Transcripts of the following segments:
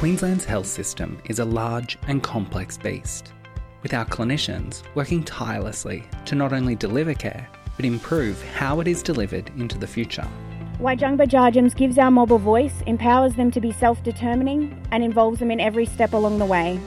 Queensland's health system is a large and complex beast, with our clinicians working tirelessly to not only deliver care, but improve how it is delivered into the future. Waijungbah Jarjums gives our mob a voice, empowers them to be self determining, and involves them in every step along the way.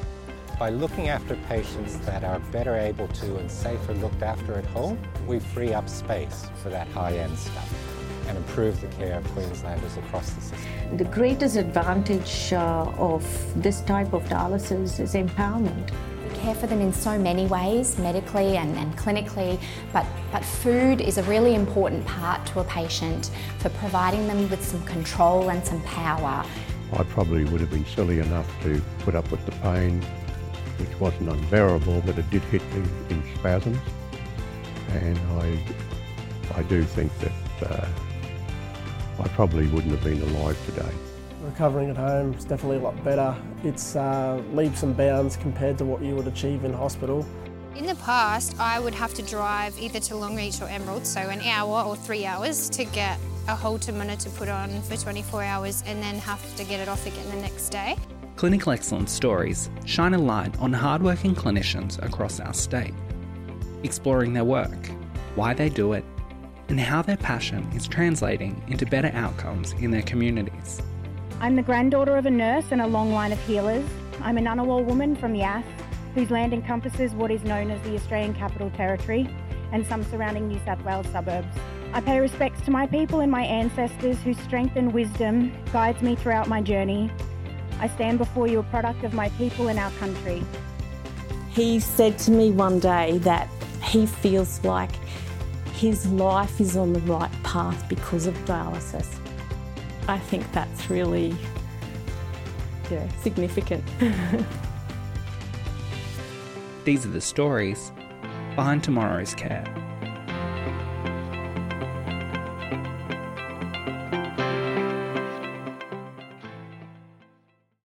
By looking after patients that are better able to and safer looked after at home, we free up space for that high end stuff and improve the care of Queenslanders across the system. The greatest advantage uh, of this type of dialysis is empowerment. We care for them in so many ways, medically and, and clinically, but, but food is a really important part to a patient for providing them with some control and some power. I probably would have been silly enough to put up with the pain, which wasn't unbearable, but it did hit me in spasms. And I, I do think that uh, I probably wouldn't have been alive today. Recovering at home is definitely a lot better. It's uh, leaps and bounds compared to what you would achieve in hospital. In the past, I would have to drive either to Longreach or Emerald, so an hour or three hours to get a Holter monitor to put on for 24 hours and then have to get it off again the next day. Clinical excellence stories shine a light on hardworking clinicians across our state, exploring their work, why they do it, and how their passion is translating into better outcomes in their communities. I'm the granddaughter of a nurse and a long line of healers. I'm a Ngunnawal woman from Yass, whose land encompasses what is known as the Australian Capital Territory and some surrounding New South Wales suburbs. I pay respects to my people and my ancestors whose strength and wisdom guides me throughout my journey. I stand before you a product of my people and our country. He said to me one day that he feels like his life is on the right path because of dialysis. I think that's really significant. These are the stories behind tomorrow's care.